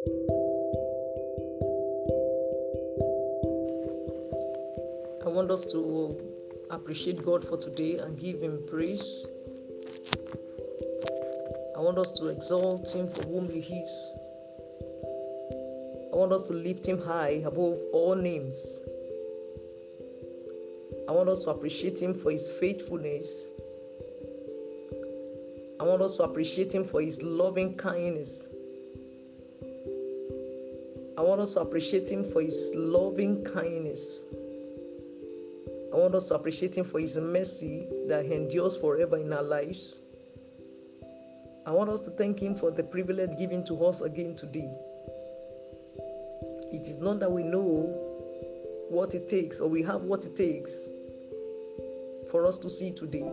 I want us to appreciate God for today and give Him praise. I want us to exalt Him for whom He is. I want us to lift Him high above all names. I want us to appreciate Him for His faithfulness. I want us to appreciate Him for His loving kindness. Want us to appreciate Him for His loving kindness. I want us to appreciate Him for His mercy that endures forever in our lives. I want us to thank Him for the privilege given to us again today. It is not that we know what it takes or we have what it takes for us to see today,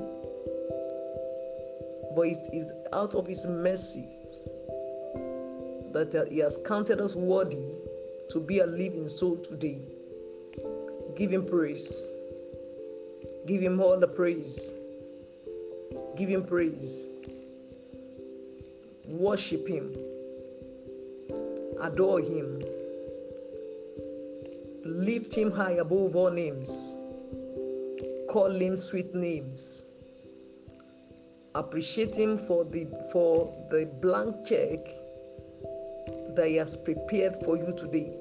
but it is out of His mercy that He has counted us worthy to be a living soul today. Give Him praise. Give him all the praise. Give him praise. Worship him. Adore him. Lift him high above all names. Call him sweet names. Appreciate him for the for the blank check that he has prepared for you today.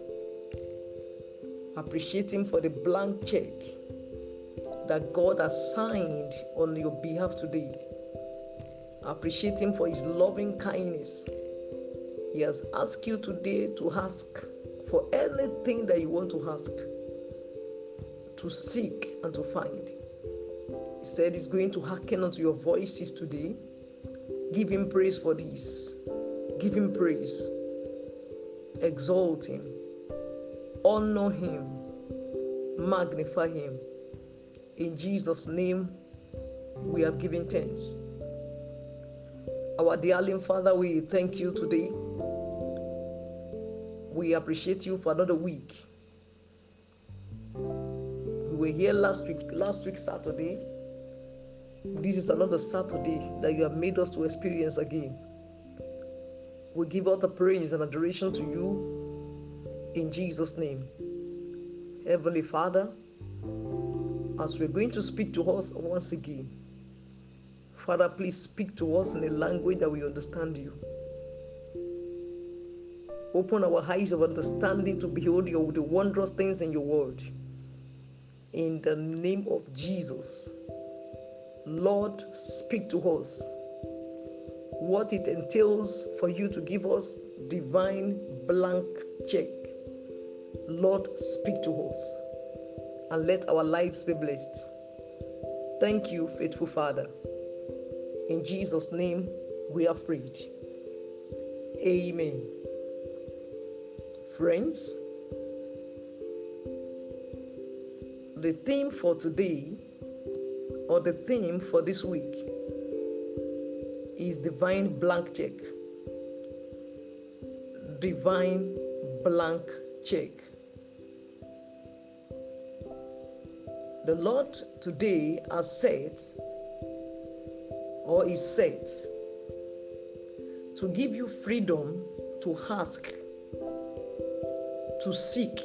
Appreciate him for the blank check that God has signed on your behalf today. Appreciate Him for His loving kindness. He has asked you today to ask for anything that you want to ask, to seek and to find. He said He's going to hearken unto your voices today. Give Him praise for this. Give Him praise. Exalt Him. Honor Him. Magnify Him. In Jesus' name, we have given thanks. Our darling Father, we thank you today. We appreciate you for another week. We were here last week, last week Saturday. This is another Saturday that you have made us to experience again. We give all the praise and adoration to you in Jesus' name. Heavenly Father, as we're going to speak to us once again. Father, please speak to us in a language that we understand you. Open our eyes of understanding to behold your, the wondrous things in your word. In the name of Jesus, Lord, speak to us. What it entails for you to give us divine blank check. Lord, speak to us and let our lives be blessed. Thank you, faithful Father. In Jesus' name, we are prayed. Amen. Friends, the theme for today, or the theme for this week, is divine blank check. Divine blank check. the Lord today has set or is set to give you freedom to ask, to seek,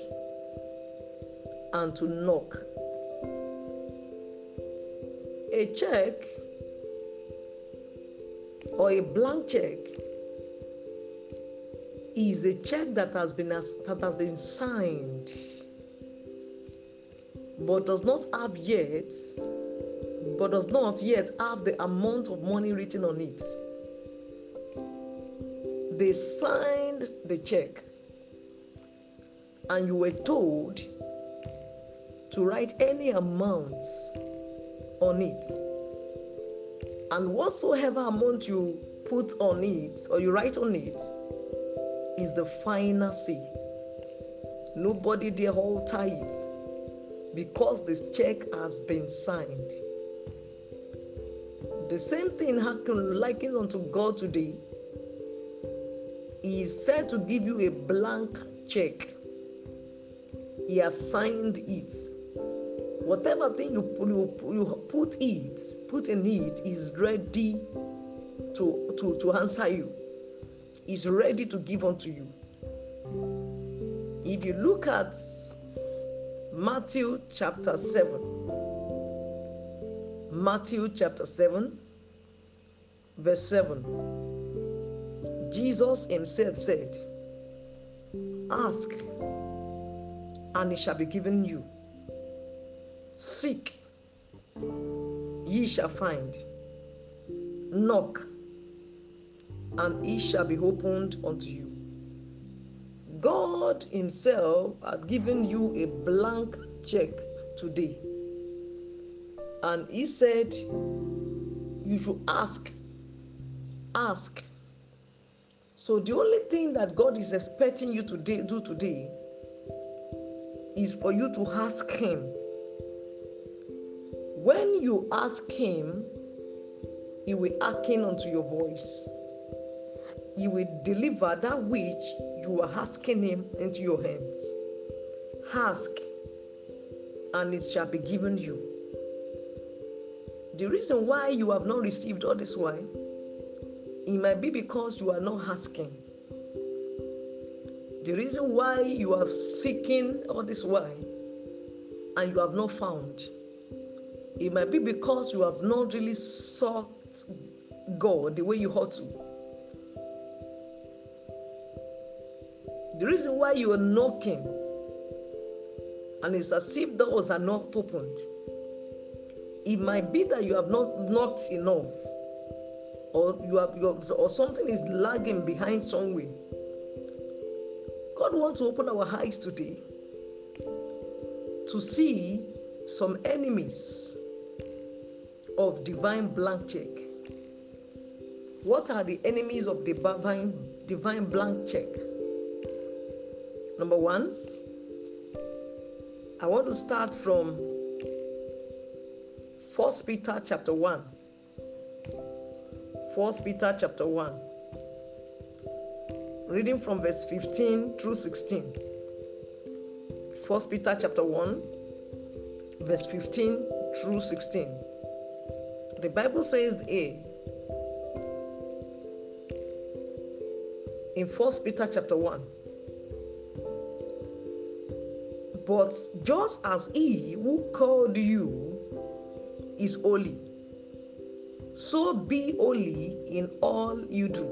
and to knock. A check or a blank check is a check that has been that has been signed but does not have yet but does not yet have the amount of money written on it. They signed the check and you were told to write any amount on it and whatsoever amount you put on it or you write on it is the final say nobody dare alter it because this check has been signed. The same thing happened likened unto God today. He is said to give you a blank check. He has signed it. Whatever thing you put, you put it, put in it, is ready to, to, to answer you. Is ready to give unto you. If you look at Matthew chapter 7, Matthew chapter 7, verse 7, Jesus himself said, Ask, and it shall be given you. Seek, ye shall find. Knock, and it shall be opened unto you. God Himself had given you a blank check today. And He said, You should ask. Ask. So the only thing that God is expecting you to do today is for you to ask Him. You ask Him, He will hearken unto your voice. He will deliver that which you are asking Him into your hands. Ask, and it shall be given you. The reason why you have not received all this why, it might be because you are not asking. The reason why you are seeking all this why and you have not found, it might be because you have not really sought God the way you ought to. The reason why you are knocking and it's as if doors are not opened, it might be that you have not knocked enough, or you have, or something is lagging behind somewhere. God wants to open our eyes today to see some enemies of divine blank check. What are the enemies of the divine divine blank check? Number one, I want to start from First Peter chapter 1. First Peter chapter 1. Reading from verse 15 through 16. First Peter chapter 1, verse 15 through 16. The Bible says A in First Peter chapter 1 But just as he who called you is holy, so be holy in all you do.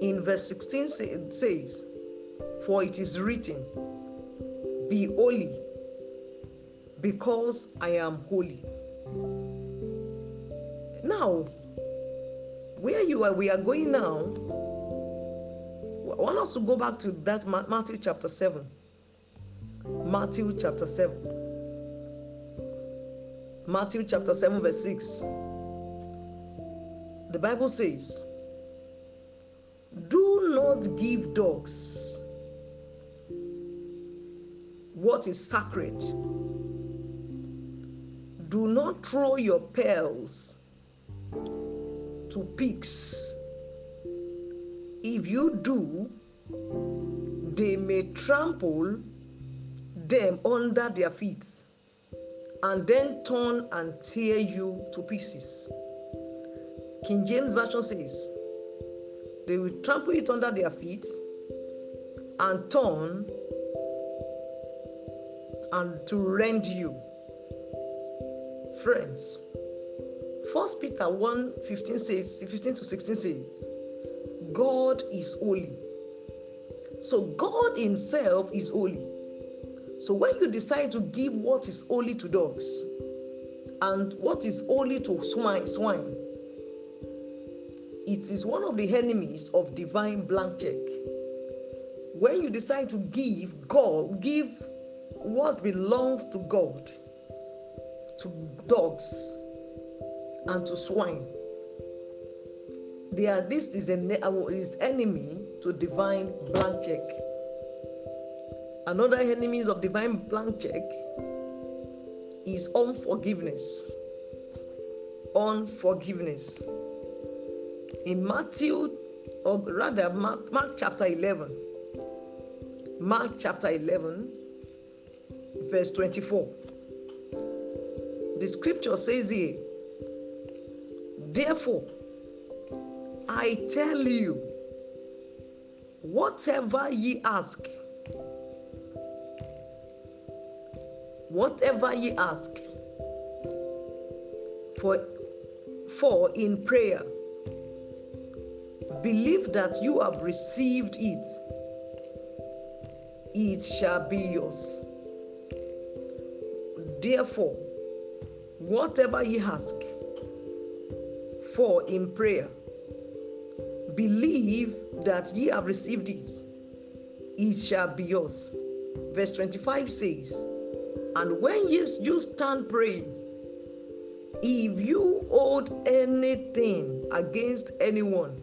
In verse 16 it says, For it is written, Be holy, because I am holy. Now, where you are, we are going now. I want us to go back to that Matthew chapter 7. Matthew chapter 7. Matthew chapter 7, verse 6. The Bible says, Do not give dogs what is sacred. Do not throw your pearls to pigs. If you do, they may trample them under their feet and then turn and tear you to pieces. King James Version says, they will trample it under their feet and turn and to rend you. Friends, First Peter 1 15 says, 15 to 16 says, God is holy. So God Himself is holy. So when you decide to give what is holy to dogs and what is holy to swine, swine, it is one of the enemies of divine blank check. When you decide to give God, give what belongs to God to dogs and to swine. They are, this is an enemy to divine blank check. Another enemies of divine blank check is unforgiveness. Unforgiveness. In Matthew, or rather Mark, Mark chapter 11, Mark chapter 11, verse 24. The scripture says here, Therefore, I tell you, whatever ye ask, whatever ye ask for, for in prayer, believe that you have received it, it shall be yours. Therefore, whatever ye ask for in prayer, believe that ye have received it, it shall be yours. Verse 25 says, And when ye you stand praying, if you hold anything against anyone,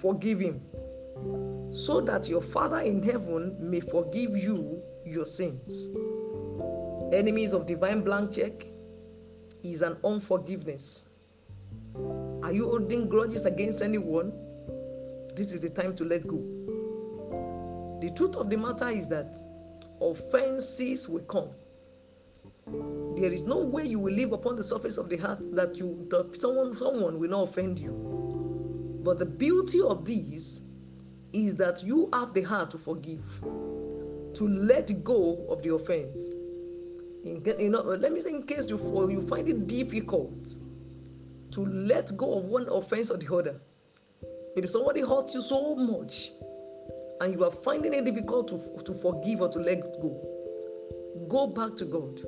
forgive him, so that your Father in heaven may forgive you your sins. Enemies of divine blank check is an unforgiveness. Are you holding grudges against anyone? This is the time to let go. The truth of the matter is that offenses will come. There is no way you will live upon the surface of the heart that you that someone someone will not offend you. But the beauty of this is that you have the heart to forgive, to let go of the offense. In, you know, let me say, in case you you find it difficult to let go of one offense or the other, maybe somebody hurt you so much, and you are finding it difficult to, to forgive or to let go, go back to God.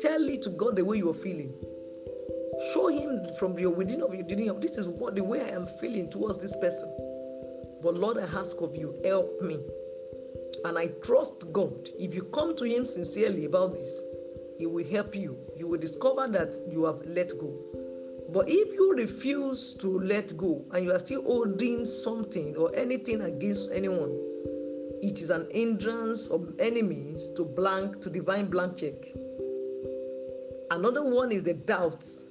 Tell it to God the way you are feeling. Show Him from your within of your within of this is what the way I am feeling towards this person. But Lord, I ask of you, help me and I trust God. If you come to Him sincerely about this, He will help you. You will discover that you have let go. But if you refuse to let go and you are still holding something or anything against anyone, it is an hindrance of enemies to blank to divine blank check. Another one is the doubts.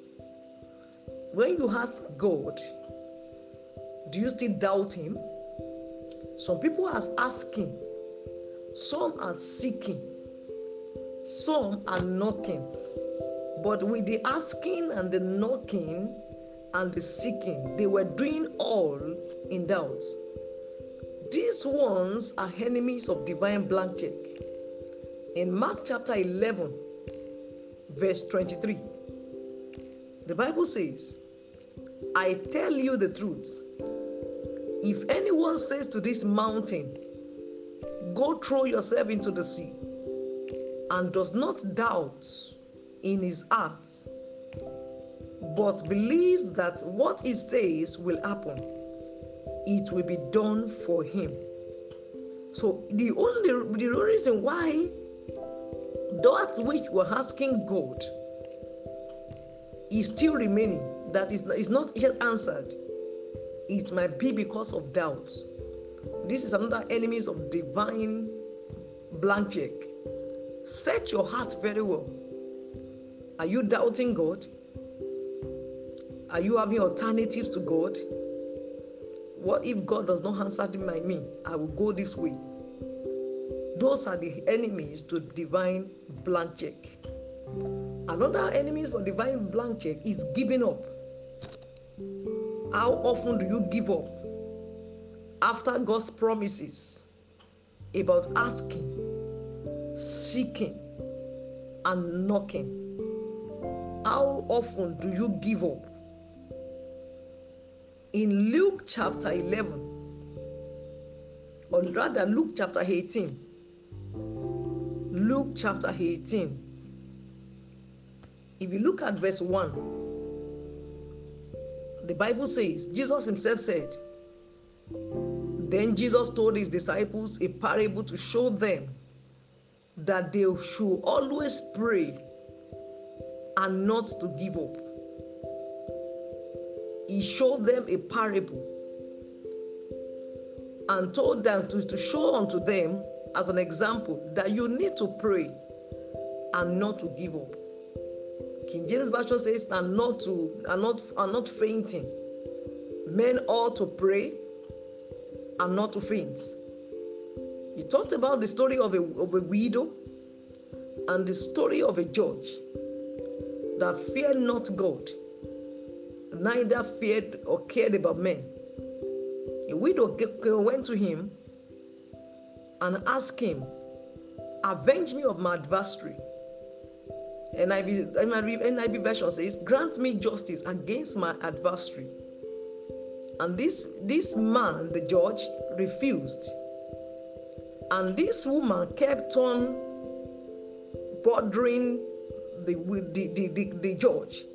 When you ask God, do you still doubt Him? Some people are asking some are seeking, some are knocking. But with the asking and the knocking and the seeking, they were doing all in doubt. These ones are enemies of divine blank check. In Mark chapter 11, verse 23, the Bible says, I tell you the truth. If anyone says to this mountain, Go throw yourself into the sea and does not doubt in his heart, but believes that what he says will happen, it will be done for him. So the only the reason why that which we're asking God is still remaining, that is, is not yet answered, it might be because of doubts. This is another enemies of divine blank check. Set your heart very well. Are you doubting God? Are you having alternatives to God? What if God does not answer by me? I will go this way. Those are the enemies to divine blank check. Another enemies for divine blank check is giving up. How often do you give up? after God's promises about asking, seeking, and knocking, how often do you give up? In Luke chapter 11, or rather Luke chapter 18, Luke chapter 18, if you look at verse 1, the Bible says, Jesus himself said, then Jesus told his disciples a parable to show them that they should always pray and not to give up. He showed them a parable and told them to, to show unto them as an example that you need to pray and not to give up. King James Version says, and not to and not and not fainting. Men ought to pray and not to faint. He talked about the story of a, of a widow and the story of a judge that feared not God, neither feared or cared about men. A widow went to him and asked him, Avenge me of my adversary. NIV, NIV, NIV version says, Grant me justice against my adversary. And this, this man, the judge, refused. And this woman kept on bothering the, the, the, the, the judge,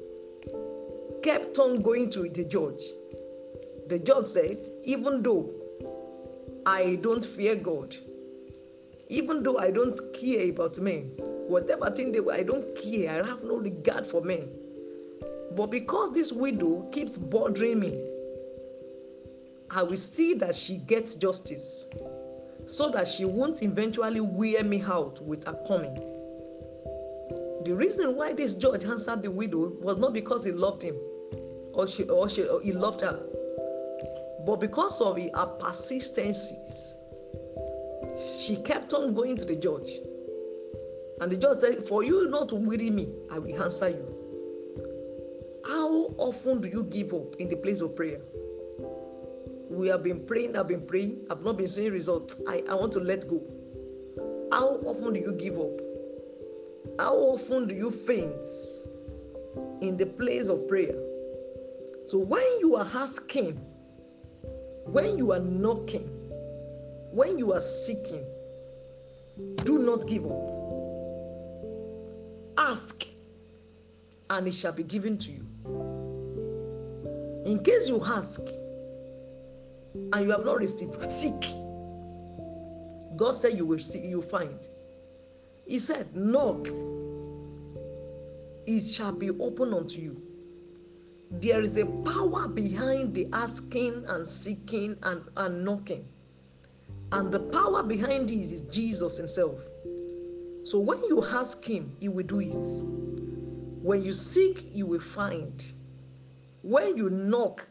kept on going to the judge. The judge said, Even though I don't fear God, even though I don't care about men, whatever thing they were, I don't care, I have no regard for men. But because this widow keeps bothering me, I will see that she gets justice so that she won't eventually wear me out with her coming. The reason why this judge answered the widow was not because he loved him or she or she or he loved her, but because of her persistencies. She kept on going to the judge. And the judge said, For you not to weary me, I will answer you. How often do you give up in the place of prayer? We have been praying, I've been praying, I've not been seeing results. I, I want to let go. How often do you give up? How often do you faint in the place of prayer? So when you are asking, when you are knocking, when you are seeking, do not give up. Ask, and it shall be given to you. In case you ask and you have not received, seek. God said you will see, you find. He said, Knock, it shall be open unto you. There is a power behind the asking and seeking and, and knocking. And the power behind this is Jesus Himself. So when you ask Him, He will do it. When you seek, you will find. When you knock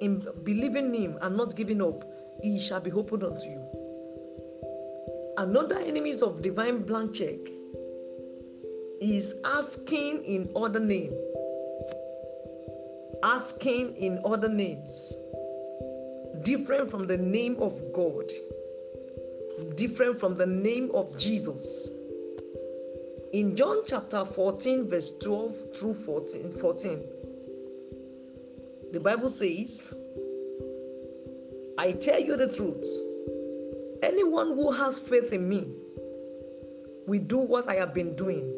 in believing Him and not giving up, He shall be opened unto you. Another enemies of divine blank check is asking in other name. Asking in other names, different from the name of God, different from the name of Jesus. In John chapter 14, verse 12 through 14, 14 the Bible says, I tell you the truth. Anyone who has faith in me will do what I have been doing.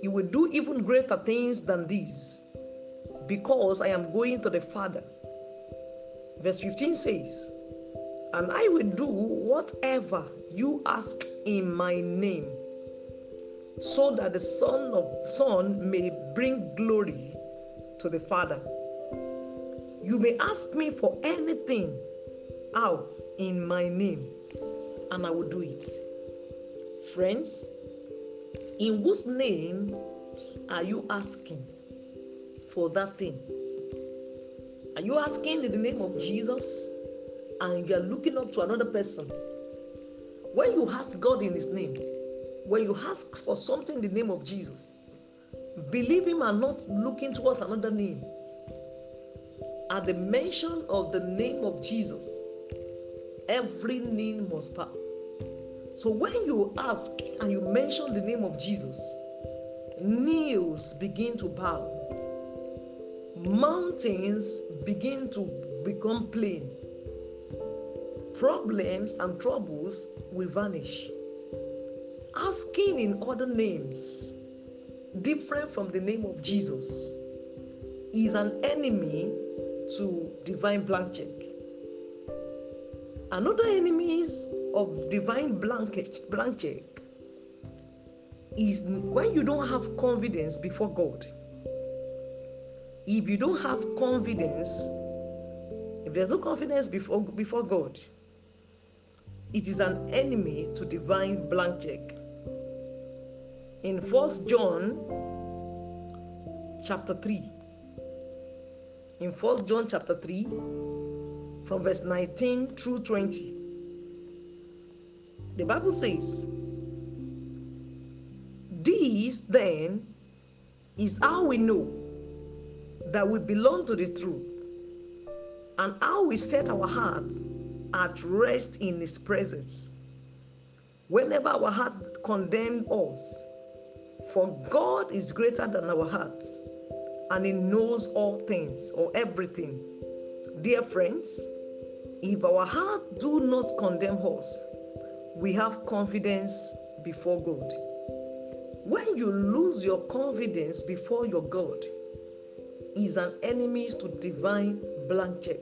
He will do even greater things than these because I am going to the Father. Verse 15 says, And I will do whatever you ask in my name, so that the Son of Son may bring glory to the Father. You may ask me for anything out in my name, and I will do it. Friends, in whose name are you asking for that thing? Are you asking in the name of Jesus and you are looking up to another person? When you ask God in His name, when you ask for something in the name of Jesus, believe Him and not looking towards another name at the mention of the name of Jesus, every knee must bow. So when you ask and you mention the name of Jesus, knees begin to bow, mountains begin to become plain, problems and troubles will vanish. Asking in other names, different from the name of Jesus, is an enemy to divine blank check. Another enemies of divine blank, blank check is when you don't have confidence before God. If you don't have confidence, if there's no confidence before, before God, it is an enemy to divine blank check. In First John chapter 3, in First John chapter 3, from verse 19 through 20. The Bible says, This then is how we know that we belong to the truth and how we set our hearts at rest in His presence. Whenever our heart condemns us, for God is greater than our hearts and He knows all things or everything. Dear friends, if our heart do not condemn us, we have confidence before God. When you lose your confidence before your God, is an enemy to divine blank check.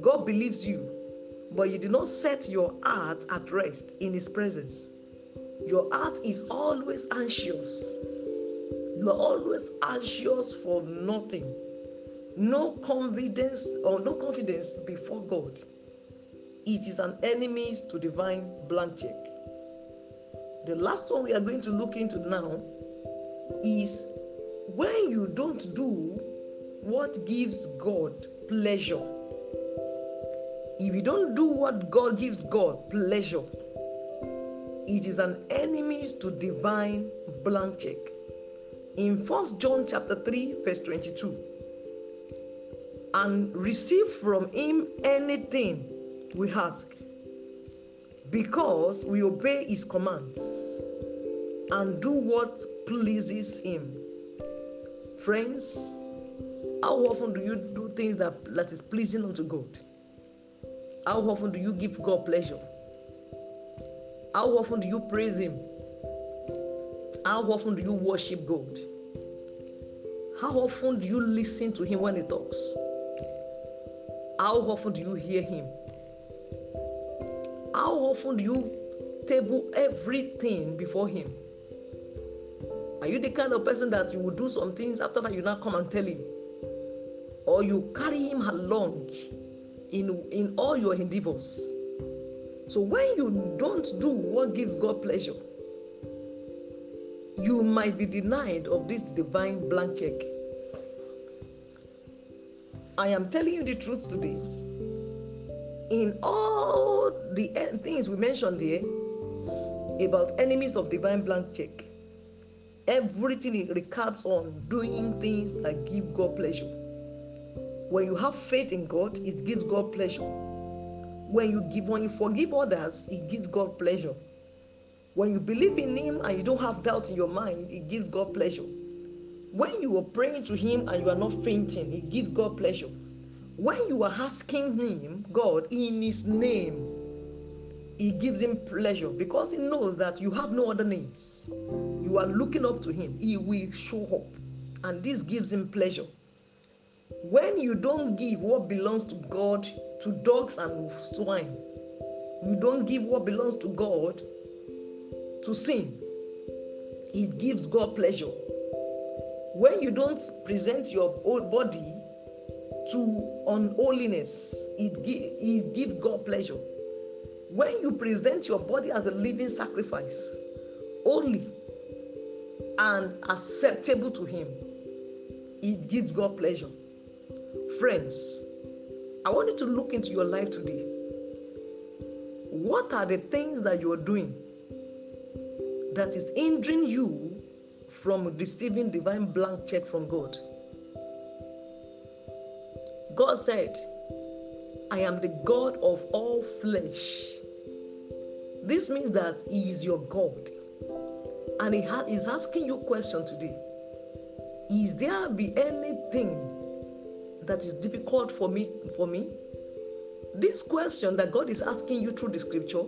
God believes you, but you did not set your heart at rest in His presence. Your heart is always anxious. You are always anxious for nothing. No confidence or no confidence before God. It is an enemy to divine blank check. The last one we are going to look into now is when you don't do what gives God pleasure. If you don't do what God gives God pleasure, it is an enemy to divine blank check. In First John chapter 3, verse 22, and receive from him anything we ask, because we obey his commands and do what pleases him. Friends, how often do you do things that, that is pleasing unto God? How often do you give God pleasure? How often do you praise Him? How often do you worship God? How often do you listen to Him when He talks? How often do you hear Him? How often do you table everything before Him? Are you the kind of person that you will do some things after that you now come and tell Him? Or you carry Him along in, in all your endeavors? So when you don't do what gives God pleasure, you might be denied of this divine blank check. I am telling you the truth today. In all the eh, things we mentioned here about enemies of divine blank check, everything regards on doing things that give God pleasure. When you have faith in God, it gives God pleasure when you give when you forgive others it gives god pleasure when you believe in him and you don't have doubt in your mind it gives god pleasure when you are praying to him and you are not fainting it gives god pleasure when you are asking him god in his name he gives him pleasure because he knows that you have no other names you are looking up to him he will show up and this gives him pleasure when you don't give what belongs to god to dogs and swine. You don't give what belongs to God to sin. It gives God pleasure. When you don't present your own body to unholiness, it, it gives God pleasure. When you present your body as a living sacrifice, holy and acceptable to Him, it gives God pleasure. Friends, I want you to look into your life today. What are the things that you are doing that is hindering you from receiving divine blank check from God? God said, I am the God of all flesh. This means that He is your God. And He is asking you a question today. Is there be anything that is difficult for me for me this question that god is asking you through the scripture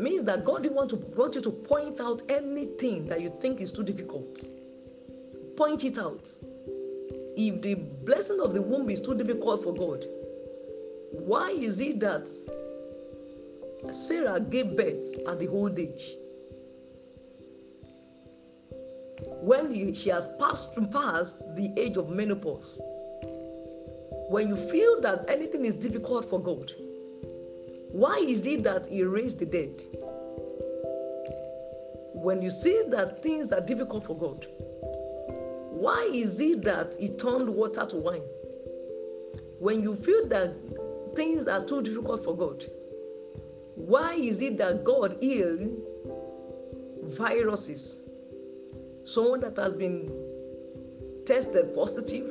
means that god want to want you to point out anything that you think is too difficult. Point it out. If the blessing of the womb is too difficult for god why is it that sarah gave birth at the old age? When she has passed past the age of menopause when you feel that anything is difficult for God, why is it that He raised the dead? When you see that things are difficult for God, why is it that He turned water to wine? When you feel that things are too difficult for God, why is it that God healed viruses? Someone that has been tested positive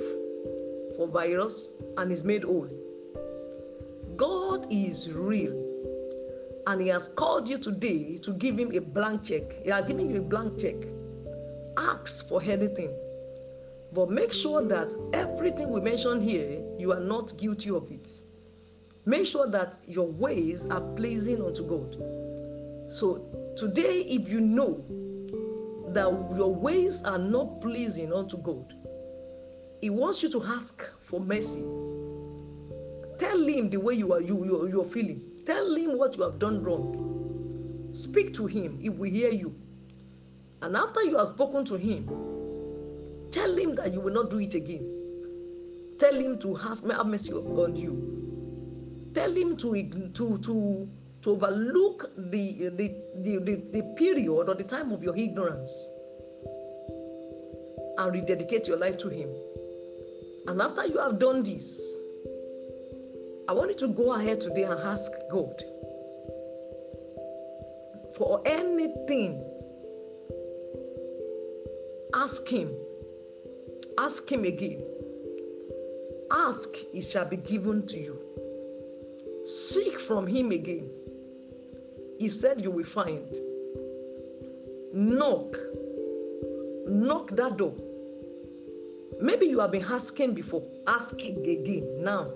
for virus and is made whole. Is real. And He has called you today to give Him a blank check. He has given you a blank check. Ask for anything. But make sure that everything we mention here, you are not guilty of it. Make sure that your ways are pleasing unto God. So today, if you know that your ways are not pleasing unto God, He wants you to ask for mercy. Tell Him the way you are you you're, you're feeling. Tell Him what you have done wrong. Speak to Him. He will hear you. And after you have spoken to Him, tell Him that you will not do it again. Tell Him to ask have mercy on you tell him to to to to overlook the the, the, the, the period or the time of your ignorance and rededicate your life to him and after you have done this i want you to go ahead today and ask god for anything ask him ask him again ask it shall be given to you Seek from Him again. He said, You will find. Knock. Knock that door. Maybe you have been asking before. Ask again now.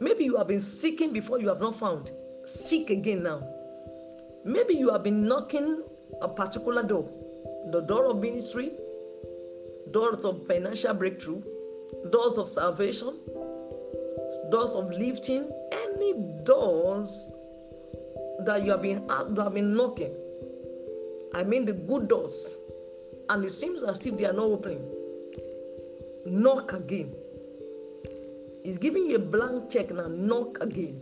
Maybe you have been seeking before you have not found. Seek again now. Maybe you have been knocking a particular door the door of ministry, doors of financial breakthrough, doors of salvation, doors of lifting, any doors that you have been have been knocking, I mean the good doors, and it seems as if they are not opening, knock again. He's giving you a blank check now. Knock again.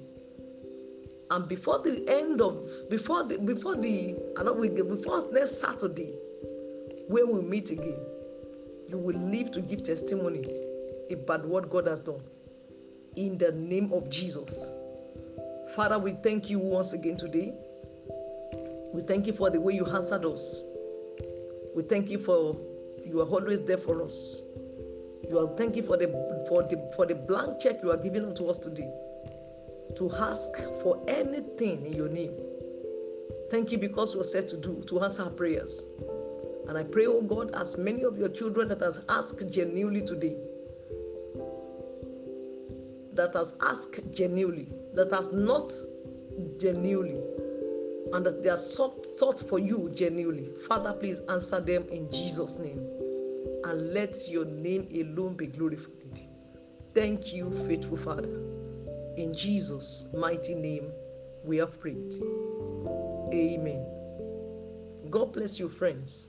And before the end of before the before the before next Saturday, where we meet again, you will live to give testimonies about what God has done. In the name of Jesus. Father, we thank you once again today. We thank you for the way you answered us. We thank you for you are always there for us. You are thank you for the for the for the blank check you are giving unto us today to ask for anything in your name. Thank you because you are set to do to answer prayers. And I pray, oh God, as many of your children that has asked genuinely today, that has asked genuinely, that has not genuinely, and that they are thought for you genuinely. Father, please answer them in Jesus' name. And let your name alone be glorified. Thank you, faithful Father. In Jesus' mighty name, we have prayed. Amen. God bless you, friends.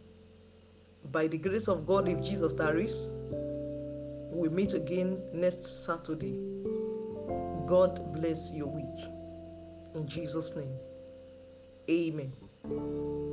By the grace of God, if Jesus tarries, we meet again next Saturday. God bless your week. In Jesus' name. Amen.